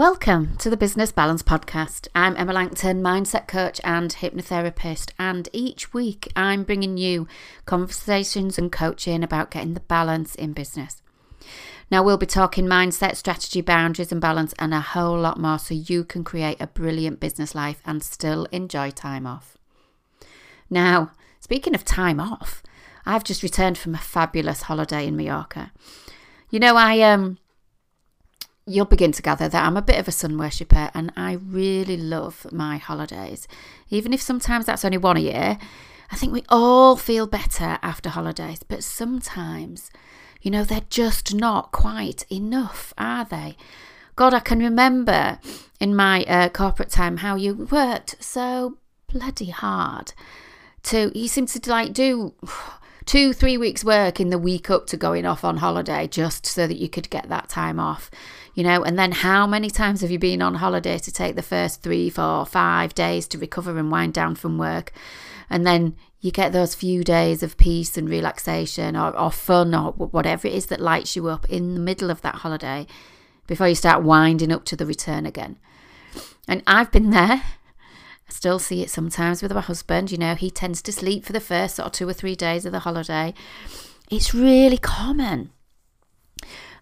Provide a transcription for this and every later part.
Welcome to the Business Balance Podcast. I'm Emma Langton, mindset coach and hypnotherapist, and each week I'm bringing you conversations and coaching about getting the balance in business. Now, we'll be talking mindset, strategy, boundaries, and balance, and a whole lot more so you can create a brilliant business life and still enjoy time off. Now, speaking of time off, I've just returned from a fabulous holiday in Mallorca. You know, I um you'll begin to gather that I'm a bit of a sun worshipper and I really love my holidays. Even if sometimes that's only one a year, I think we all feel better after holidays, but sometimes, you know, they're just not quite enough, are they? God, I can remember in my uh, corporate time how you worked so bloody hard to, you seem to like do two, three weeks' work in the week up to going off on holiday just so that you could get that time off you know? And then how many times have you been on holiday to take the first three four five days to recover and wind down from work? And then you get those few days of peace and relaxation or, or fun or whatever it is that lights you up in the middle of that holiday before you start winding up to the return again. And i've been there I still see it sometimes with my husband. You know, he tends to sleep for the first sort of two or three days of the holiday. It's really common.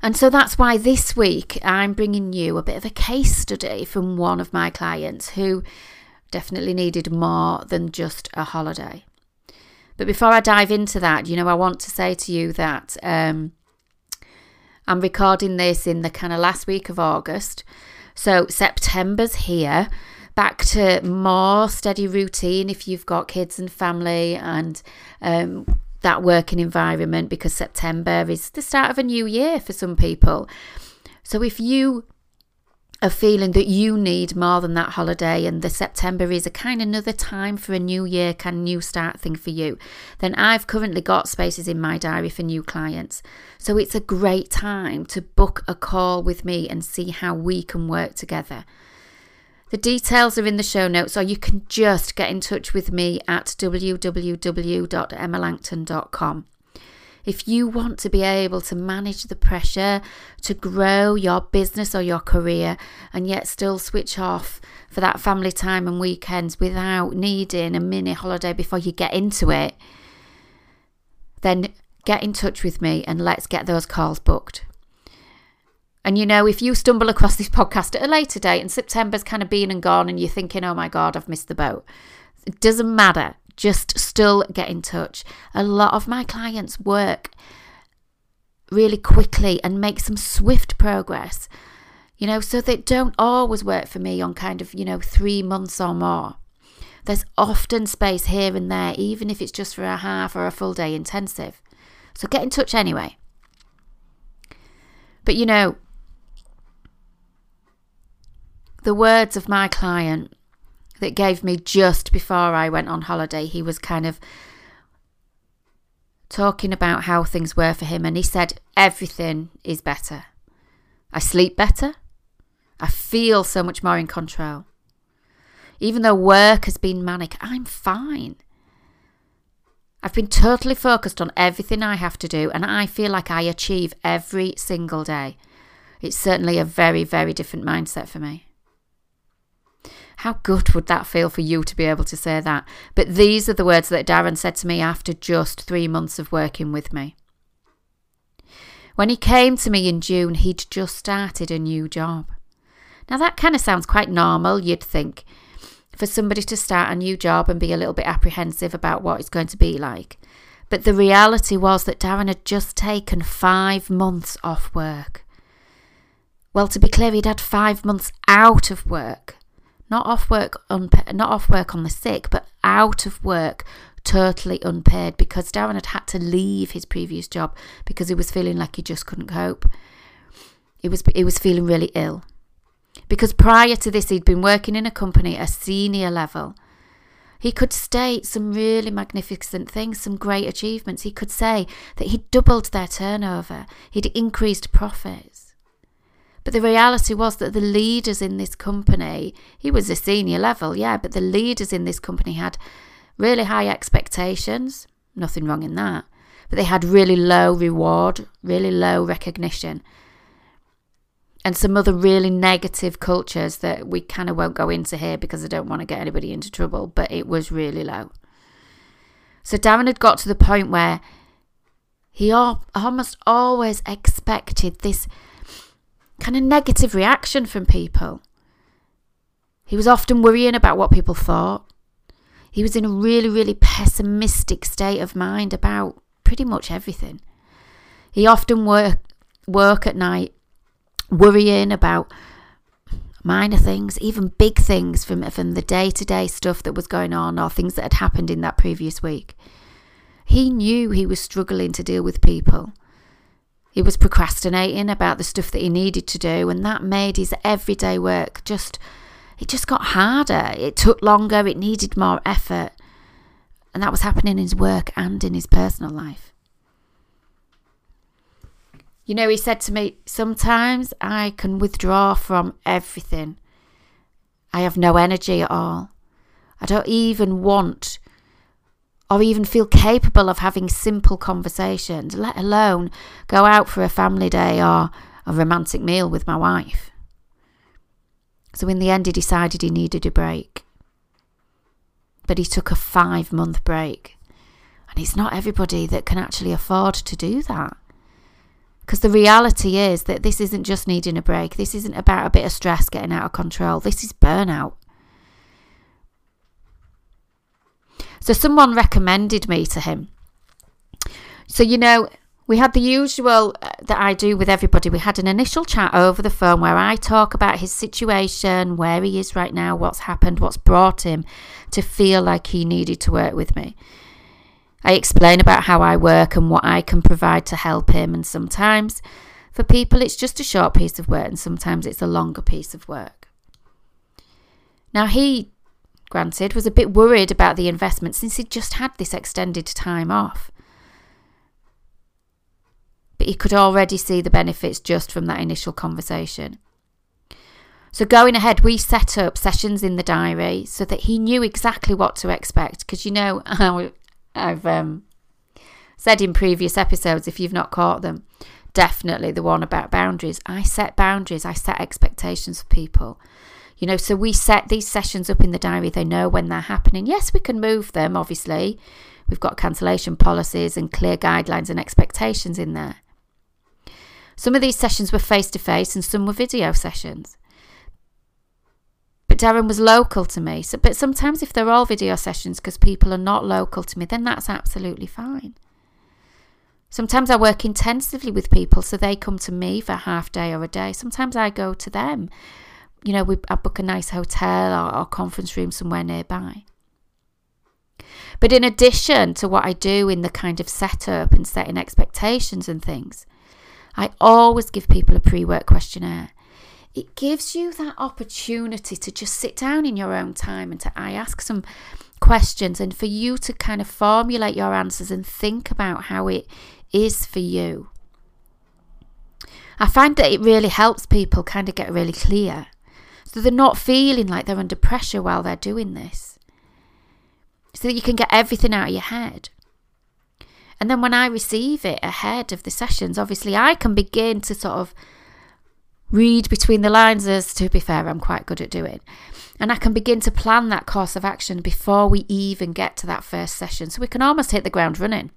And so that's why this week I'm bringing you a bit of a case study from one of my clients who definitely needed more than just a holiday. But before I dive into that, you know, I want to say to you that um, I'm recording this in the kind of last week of August. So September's here. Back to more steady routine if you've got kids and family and um, that working environment because September is the start of a new year for some people. So if you are feeling that you need more than that holiday and the September is a kind of another time for a new year, kind of new start thing for you, then I've currently got spaces in my diary for new clients. So it's a great time to book a call with me and see how we can work together. The details are in the show notes, or you can just get in touch with me at www.emmalangton.com. If you want to be able to manage the pressure to grow your business or your career and yet still switch off for that family time and weekends without needing a mini holiday before you get into it, then get in touch with me and let's get those calls booked. And you know, if you stumble across this podcast at a later date and September's kind of been and gone and you're thinking, oh my God, I've missed the boat, it doesn't matter. Just still get in touch. A lot of my clients work really quickly and make some swift progress, you know, so they don't always work for me on kind of, you know, three months or more. There's often space here and there, even if it's just for a half or a full day intensive. So get in touch anyway. But you know, the words of my client that gave me just before I went on holiday, he was kind of talking about how things were for him, and he said, Everything is better. I sleep better. I feel so much more in control. Even though work has been manic, I'm fine. I've been totally focused on everything I have to do, and I feel like I achieve every single day. It's certainly a very, very different mindset for me. How good would that feel for you to be able to say that? But these are the words that Darren said to me after just three months of working with me. When he came to me in June, he'd just started a new job. Now, that kind of sounds quite normal, you'd think, for somebody to start a new job and be a little bit apprehensive about what it's going to be like. But the reality was that Darren had just taken five months off work. Well, to be clear, he'd had five months out of work not off work unpa- not off work on the sick, but out of work totally unpaid because Darren had had to leave his previous job because he was feeling like he just couldn't cope. He was he was feeling really ill. Because prior to this he'd been working in a company at a senior level. He could state some really magnificent things, some great achievements. He could say that he'd doubled their turnover, he'd increased profits. But the reality was that the leaders in this company, he was a senior level, yeah, but the leaders in this company had really high expectations. Nothing wrong in that. But they had really low reward, really low recognition. and some other really negative cultures that we kind of won't go into here because I don't want to get anybody into trouble, but it was really low. So Darren had got to the point where he almost always expected this kind of negative reaction from people. He was often worrying about what people thought. He was in a really, really pessimistic state of mind about pretty much everything. He often work work at night worrying about minor things, even big things from, from the day to day stuff that was going on or things that had happened in that previous week. He knew he was struggling to deal with people. He was procrastinating about the stuff that he needed to do, and that made his everyday work just, it just got harder. It took longer, it needed more effort. And that was happening in his work and in his personal life. You know, he said to me, Sometimes I can withdraw from everything. I have no energy at all. I don't even want or even feel capable of having simple conversations, let alone go out for a family day or a romantic meal with my wife. So, in the end, he decided he needed a break. But he took a five month break. And it's not everybody that can actually afford to do that. Because the reality is that this isn't just needing a break. This isn't about a bit of stress getting out of control. This is burnout. So someone recommended me to him. So, you know, we had the usual uh, that I do with everybody. We had an initial chat over the phone where I talk about his situation, where he is right now, what's happened, what's brought him to feel like he needed to work with me. I explain about how I work and what I can provide to help him, and sometimes for people it's just a short piece of work, and sometimes it's a longer piece of work. Now, he, granted, was a bit worried about the investment since he'd just had this extended time off. But he could already see the benefits just from that initial conversation. So, going ahead, we set up sessions in the diary so that he knew exactly what to expect. Because, you know, I've um, said in previous episodes, if you've not caught them, definitely the one about boundaries. I set boundaries, I set expectations for people. You know, so we set these sessions up in the diary, they know when they're happening. Yes, we can move them, obviously. We've got cancellation policies and clear guidelines and expectations in there. Some of these sessions were face to face and some were video sessions. But Darren was local to me. So, but sometimes if they're all video sessions because people are not local to me, then that's absolutely fine. Sometimes I work intensively with people, so they come to me for half day or a day. Sometimes I go to them. You know, we, I book a nice hotel or, or conference room somewhere nearby. But in addition to what I do in the kind of setup and setting expectations and things, I always give people a pre work questionnaire it gives you that opportunity to just sit down in your own time and to I ask some questions and for you to kind of formulate your answers and think about how it is for you. I find that it really helps people kind of get really clear so they're not feeling like they're under pressure while they're doing this. So that you can get everything out of your head. And then when I receive it ahead of the sessions, obviously I can begin to sort of read between the lines, as to be fair, I'm quite good at doing. And I can begin to plan that course of action before we even get to that first session. So we can almost hit the ground running.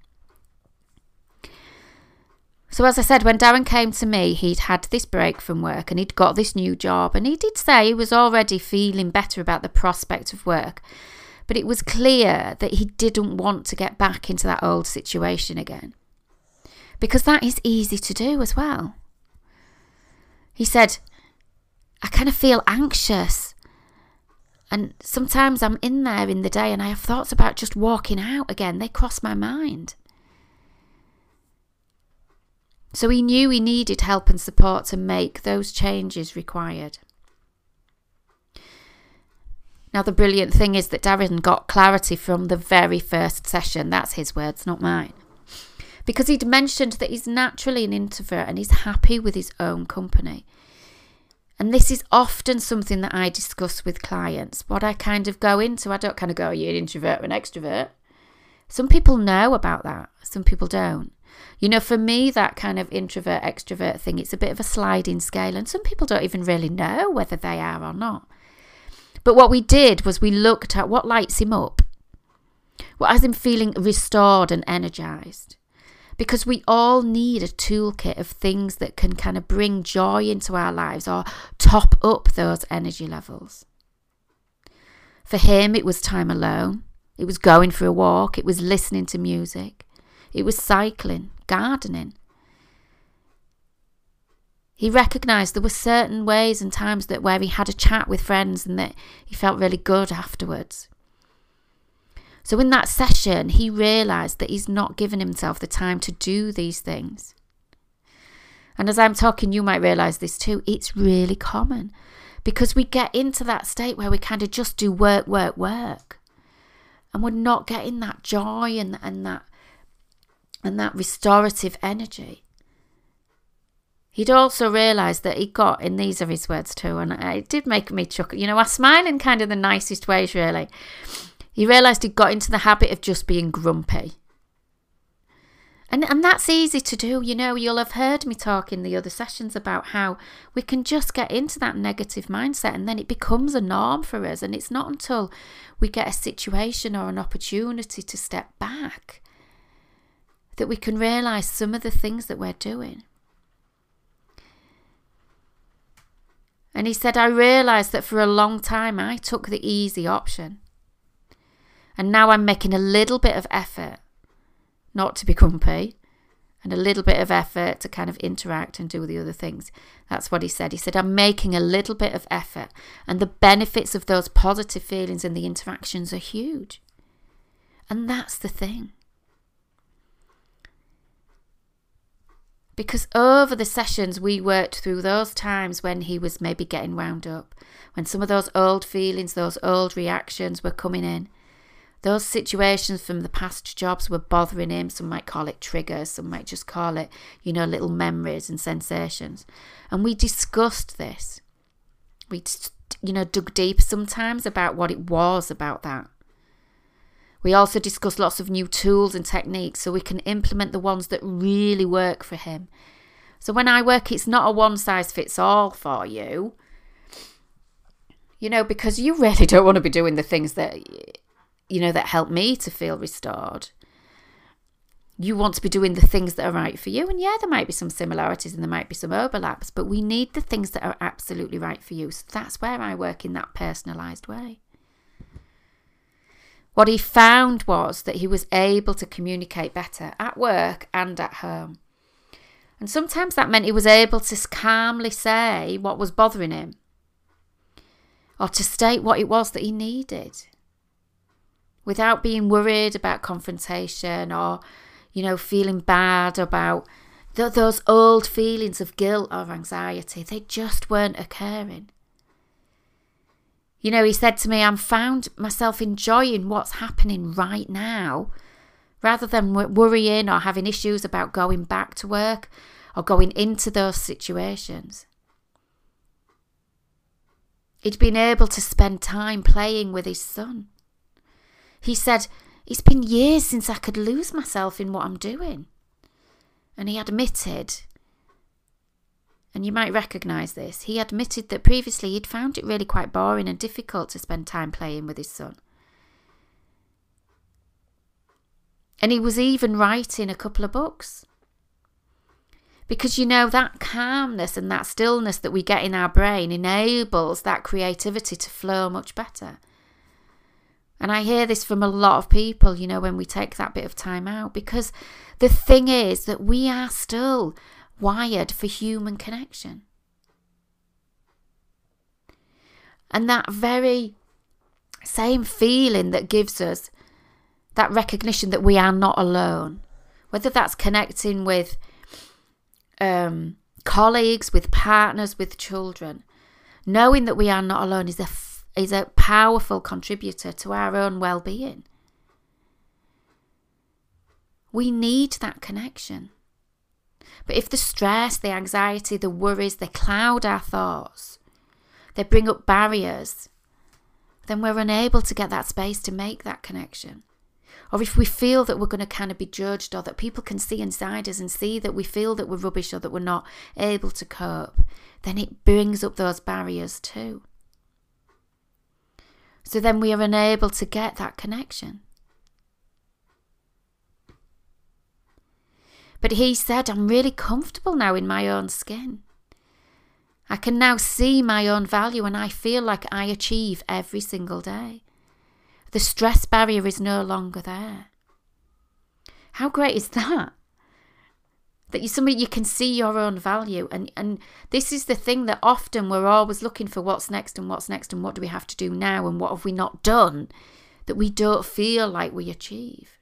So, as I said, when Darren came to me, he'd had this break from work and he'd got this new job. And he did say he was already feeling better about the prospect of work. But it was clear that he didn't want to get back into that old situation again. Because that is easy to do as well. He said, I kind of feel anxious. And sometimes I'm in there in the day and I have thoughts about just walking out again. They cross my mind. So he knew he needed help and support to make those changes required. Now, the brilliant thing is that Darren got clarity from the very first session. That's his words, not mine because he'd mentioned that he's naturally an introvert and he's happy with his own company. And this is often something that I discuss with clients. What I kind of go into, I don't kind of go, are you an introvert or an extrovert? Some people know about that, some people don't. You know, for me, that kind of introvert extrovert thing, it's a bit of a sliding scale, and some people don't even really know whether they are or not. But what we did was we looked at what lights him up, what has him feeling restored and energized. Because we all need a toolkit of things that can kind of bring joy into our lives or top up those energy levels. For him, it was time alone. It was going for a walk. It was listening to music. It was cycling, gardening. He recognised there were certain ways and times that where he had a chat with friends and that he felt really good afterwards. So in that session, he realised that he's not given himself the time to do these things. And as I'm talking, you might realise this too. It's really common because we get into that state where we kind of just do work, work, work. And we're not getting that joy and, and that and that restorative energy. He'd also realised that he got, in these are his words too, and it did make me chuckle. You know, I smile in kind of the nicest ways, really. He realised he'd got into the habit of just being grumpy. And, and that's easy to do. You know, you'll have heard me talk in the other sessions about how we can just get into that negative mindset and then it becomes a norm for us. And it's not until we get a situation or an opportunity to step back that we can realise some of the things that we're doing. And he said, I realised that for a long time I took the easy option. And now I'm making a little bit of effort not to be grumpy and a little bit of effort to kind of interact and do the other things. That's what he said. He said, I'm making a little bit of effort, and the benefits of those positive feelings and the interactions are huge. And that's the thing. Because over the sessions, we worked through those times when he was maybe getting wound up, when some of those old feelings, those old reactions were coming in. Those situations from the past jobs were bothering him. Some might call it triggers, some might just call it, you know, little memories and sensations. And we discussed this. We, you know, dug deep sometimes about what it was about that. We also discuss lots of new tools and techniques so we can implement the ones that really work for him. So when I work, it's not a one size fits all for you. You know, because you really don't want to be doing the things that, you know, that help me to feel restored. You want to be doing the things that are right for you. And yeah, there might be some similarities and there might be some overlaps, but we need the things that are absolutely right for you. So that's where I work in that personalized way. What he found was that he was able to communicate better at work and at home. And sometimes that meant he was able to calmly say what was bothering him or to state what it was that he needed without being worried about confrontation or, you know, feeling bad about th- those old feelings of guilt or anxiety. They just weren't occurring. You know, he said to me, I'm found myself enjoying what's happening right now rather than worrying or having issues about going back to work or going into those situations. He'd been able to spend time playing with his son. He said, It's been years since I could lose myself in what I'm doing. And he admitted and you might recognise this, he admitted that previously he'd found it really quite boring and difficult to spend time playing with his son. And he was even writing a couple of books. Because you know, that calmness and that stillness that we get in our brain enables that creativity to flow much better. And I hear this from a lot of people, you know, when we take that bit of time out, because the thing is that we are still wired for human connection. And that very same feeling that gives us that recognition that we are not alone, whether that's connecting with um, colleagues, with partners, with children, knowing that we are not alone is a is a powerful contributor to our own well-being. We need that connection. But if the stress, the anxiety, the worries, they cloud our thoughts, they bring up barriers, then we're unable to get that space to make that connection. or if we feel that we're going to kind of be judged or that people can see inside us and see that we feel that we're rubbish or that we're not able to cope, then it brings up those barriers too. So then we are unable to get that connection. But he said, I'm really comfortable now in my own skin. I can now see my own value and I feel like I achieve every single day. The stress barrier is no longer there. How great is that? That you somebody you can see your own value and and this is the thing that often we're always looking for what's next and what's next and what do we have to do now and what have we not done that we don't feel like we achieve.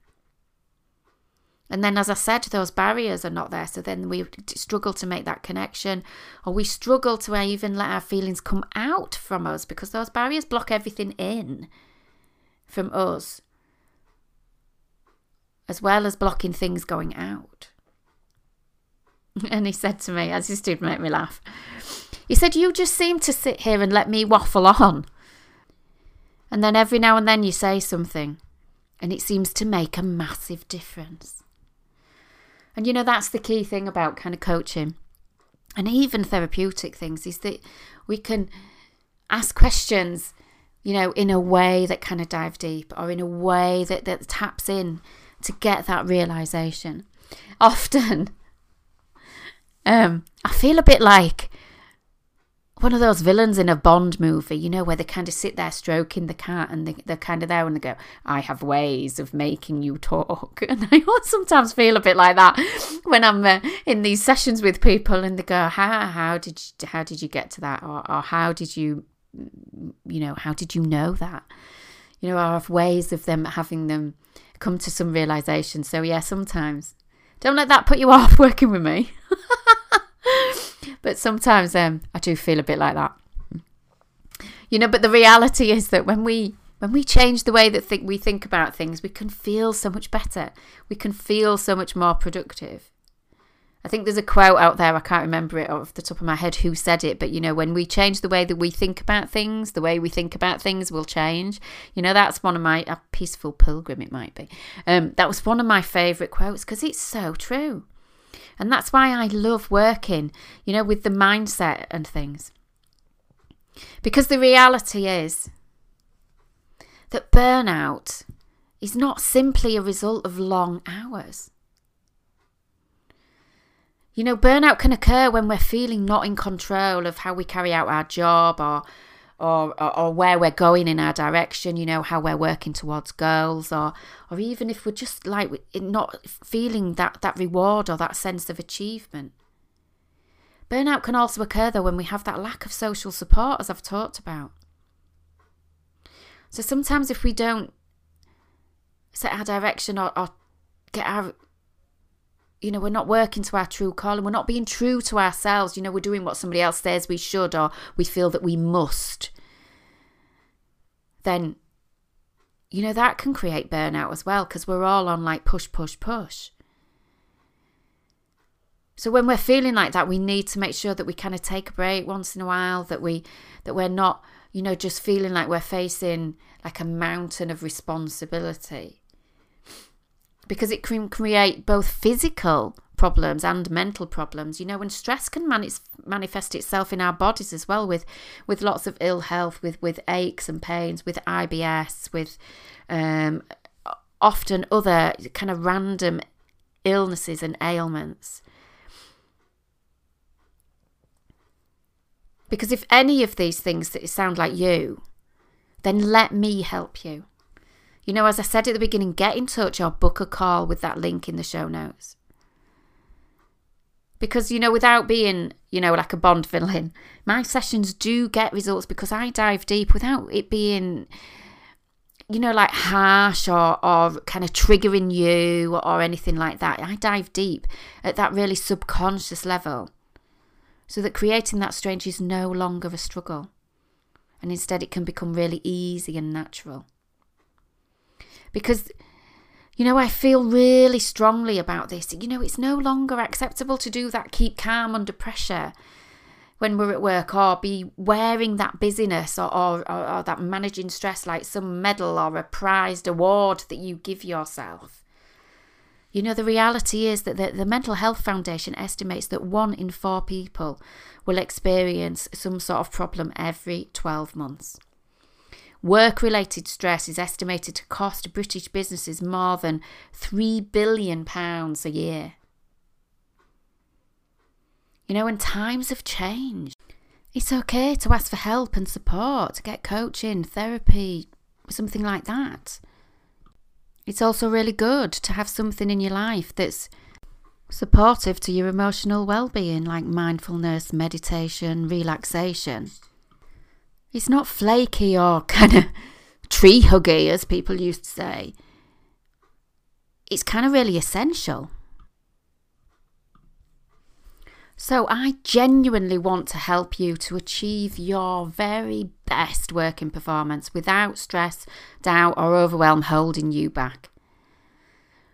And then, as I said, those barriers are not there. So then we struggle to make that connection, or we struggle to uh, even let our feelings come out from us because those barriers block everything in from us, as well as blocking things going out. And he said to me, as he did make me laugh, he said, You just seem to sit here and let me waffle on. And then every now and then you say something, and it seems to make a massive difference. And you know, that's the key thing about kind of coaching and even therapeutic things is that we can ask questions, you know, in a way that kind of dive deep or in a way that, that taps in to get that realization. Often, um, I feel a bit like one of those villains in a Bond movie, you know, where they kind of sit there stroking the cat and they, are kind of there and they go, I have ways of making you talk. And I sometimes feel a bit like that when I'm uh, in these sessions with people and they go, how, how, did, you, how did you get to that? Or, or how did you, you know, how did you know that? You know, I have ways of them having them come to some realization. So, yeah, sometimes. Don't let that put you off working with me. but sometimes um, I do feel a bit like that. You know, but the reality is that when we when we change the way that th- we think about things, we can feel so much better. We can feel so much more productive. I think there's a quote out there, I can't remember it off the top of my head who said it, but you know, when we change the way that we think about things, the way we think about things will change. You know, that's one of my, a peaceful pilgrim, it might be. Um, that was one of my favourite quotes because it's so true. And that's why I love working, you know, with the mindset and things. Because the reality is that burnout is not simply a result of long hours. You know, burnout can occur when we're feeling not in control of how we carry out our job or or, or, or where we're going in our direction, you know, how we're working towards goals, or or even if we're just like not feeling that, that reward or that sense of achievement. Burnout can also occur though when we have that lack of social support, as I've talked about. So sometimes if we don't set our direction or, or get our you know, we're not working to our true calling. We're not being true to ourselves. You know, we're doing what somebody else says we should or we feel that we must. Then, you know, that can create burnout as well because we're all on like push, push, push. So when we're feeling like that, we need to make sure that we kind of take a break once in a while, that we that we're not, you know, just feeling like we're facing like a mountain of responsibility because it can create both physical problems and mental problems. You know and stress can manifest itself in our bodies as well with with lots of ill health with with aches and pains with IBS with um, often other kind of random illnesses and ailments. Because if any of these things that sound like you then let me help you you know, as I said at the beginning, get in touch or book a call with that link in the show notes. Because, you know, without being, you know, like a Bond villain, my sessions do get results because I dive deep without it being, you know, like harsh or, or kind of triggering you or anything like that. I dive deep at that really subconscious level so that creating that strange is no longer a struggle. And instead, it can become really easy and natural because you know, I feel really strongly about this. You know, it's no longer acceptable to do that keep calm under pressure when we're at work or be wearing that busyness or, or, or, or that managing stress like some medal or a prized award that you give yourself. You know, the reality is that the, the Mental Health Foundation estimates that one in four people will experience some sort of problem every 12 months. Work related stress is estimated to cost British businesses more than £3 billion a year. You know, when times have changed, it's okay to ask for help and support, get coaching, therapy, something like that. It's also really good to have something in your life that's supportive to your emotional well being, like mindfulness, meditation, relaxation. It's not flaky or kind of tree huggy, as people used to say. It's kind of really essential. So, I genuinely want to help you to achieve your very best working performance without stress, doubt, or overwhelm holding you back.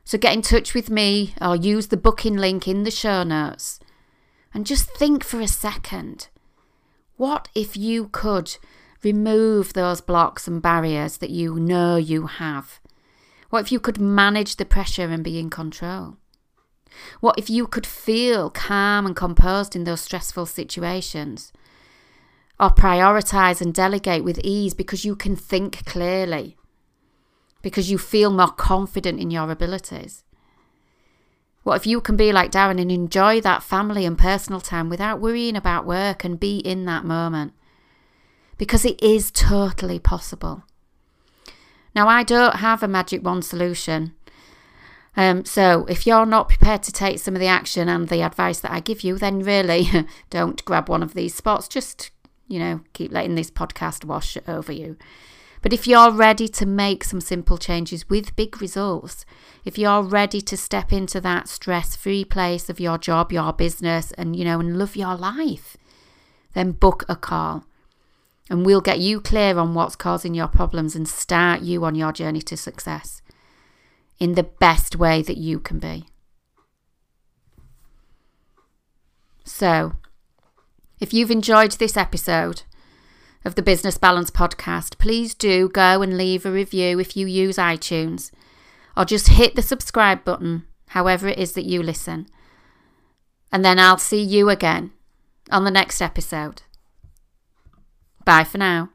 So, get in touch with me or use the booking link in the show notes and just think for a second what if you could remove those blocks and barriers that you know you have? What if you could manage the pressure and be in control? What if you could feel calm and composed in those stressful situations? Or prioritize and delegate with ease because you can think clearly, because you feel more confident in your abilities? What if you can be like Darren and enjoy that family and personal time without worrying about work and be in that moment? Because it is totally possible. Now, I don't have a magic wand solution. Um, so if you're not prepared to take some of the action and the advice that I give you, then really don't grab one of these spots. Just, you know, keep letting this podcast wash over you. But if you're ready to make some simple changes with big results, if you're ready to step into that stress free place of your job, your business, and, you know, and love your life, then book a call. And we'll get you clear on what's causing your problems and start you on your journey to success in the best way that you can be. So, if you've enjoyed this episode of the Business Balance podcast, please do go and leave a review if you use iTunes or just hit the subscribe button, however it is that you listen. And then I'll see you again on the next episode. Bye for now.